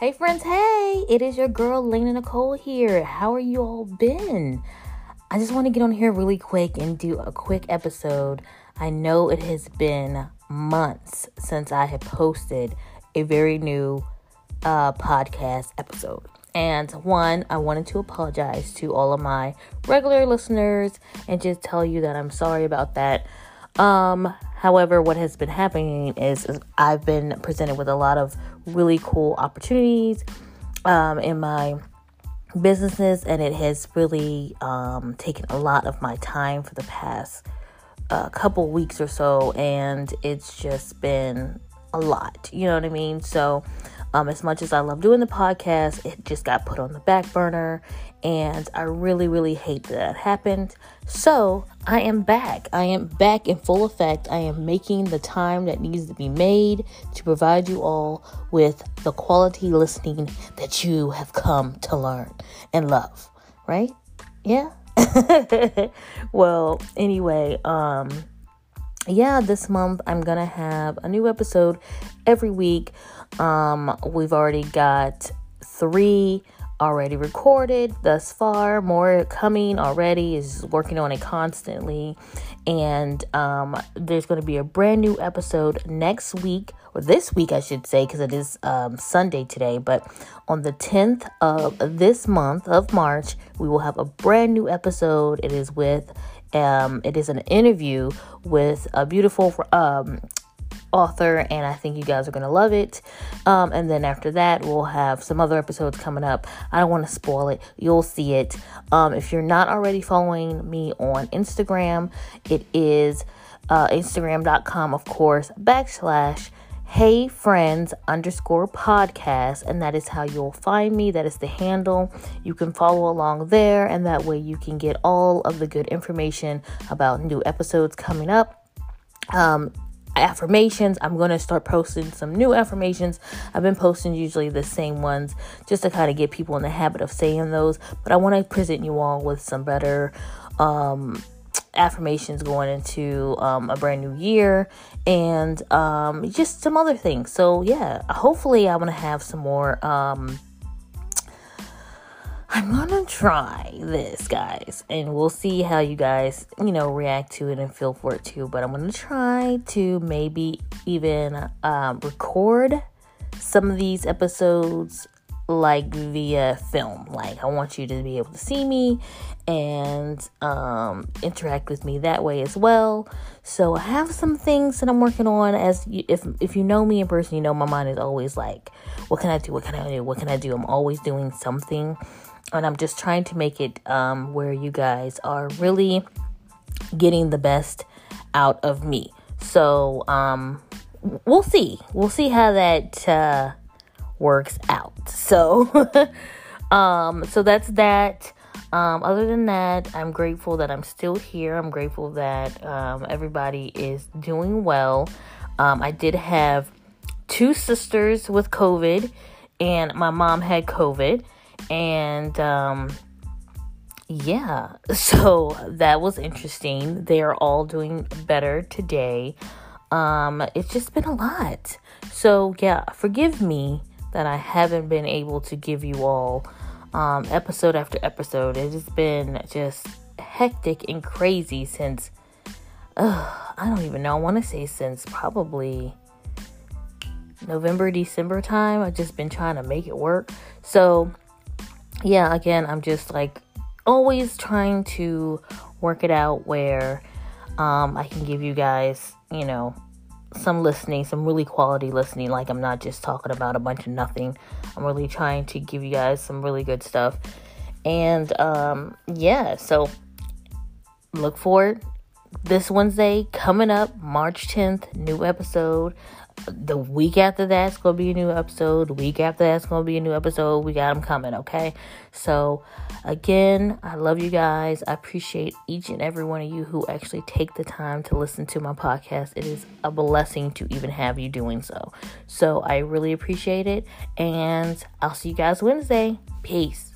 Hey, friends, hey, it is your girl Lena Nicole here. How are you all been? I just want to get on here really quick and do a quick episode. I know it has been months since I have posted a very new uh, podcast episode. And one, I wanted to apologize to all of my regular listeners and just tell you that I'm sorry about that. Um, however, what has been happening is, is I've been presented with a lot of really cool opportunities um, in my businesses, and it has really um, taken a lot of my time for the past uh, couple weeks or so, and it's just been a lot. You know what I mean? So, um, as much as I love doing the podcast, it just got put on the back burner, and I really, really hate that, happened. So, I am back. I am back in full effect. I am making the time that needs to be made to provide you all with the quality listening that you have come to learn and love, right? Yeah. well, anyway, um yeah, this month I'm gonna have a new episode every week. Um, we've already got three already recorded thus far. More coming already. Is working on it constantly, and um, there's to be a brand new episode next week or this week, I should say, because it is um, Sunday today. But on the 10th of this month of March, we will have a brand new episode. It is with um, it is an interview with a beautiful um, author, and I think you guys are going to love it. Um, and then after that, we'll have some other episodes coming up. I don't want to spoil it, you'll see it. Um, if you're not already following me on Instagram, it is uh, Instagram.com, of course, backslash hey friends underscore podcast and that is how you'll find me that is the handle you can follow along there and that way you can get all of the good information about new episodes coming up um, affirmations. I'm going to start posting some new affirmations. I've been posting usually the same ones just to kind of get people in the habit of saying those, but I want to present you all with some better um, affirmations going into um, a brand new year and um, just some other things. So, yeah, hopefully, I want to have some more. Um, I'm gonna try this, guys, and we'll see how you guys, you know, react to it and feel for it too. But I'm gonna try to maybe even um, record some of these episodes like via film. Like I want you to be able to see me and um, interact with me that way as well. So I have some things that I'm working on. As you, if if you know me in person, you know my mind is always like, what can I do? What can I do? What can I do? I'm always doing something and I'm just trying to make it um, where you guys are really getting the best out of me. So um, we'll see. We'll see how that uh, works out. So um, so that's that. Um, other than that, I'm grateful that I'm still here. I'm grateful that um, everybody is doing well. Um, I did have two sisters with COVID, and my mom had COVID and um, yeah, so that was interesting. They are all doing better today. Um, it's just been a lot. So yeah, forgive me that I haven't been able to give you all um, episode after episode. It has been just hectic and crazy since uh, I don't even know. I want to say since probably November, December time. I've just been trying to make it work. So yeah, again, I'm just like always trying to work it out where um, I can give you guys, you know, some listening, some really quality listening. Like, I'm not just talking about a bunch of nothing. I'm really trying to give you guys some really good stuff. And um, yeah, so look forward this Wednesday coming up, March 10th, new episode the week after that's gonna be a new episode. The week after that's gonna be a new episode. We got them coming, okay? So, again, I love you guys. I appreciate each and every one of you who actually take the time to listen to my podcast. It is a blessing to even have you doing so. So, I really appreciate it, and I'll see you guys Wednesday. Peace.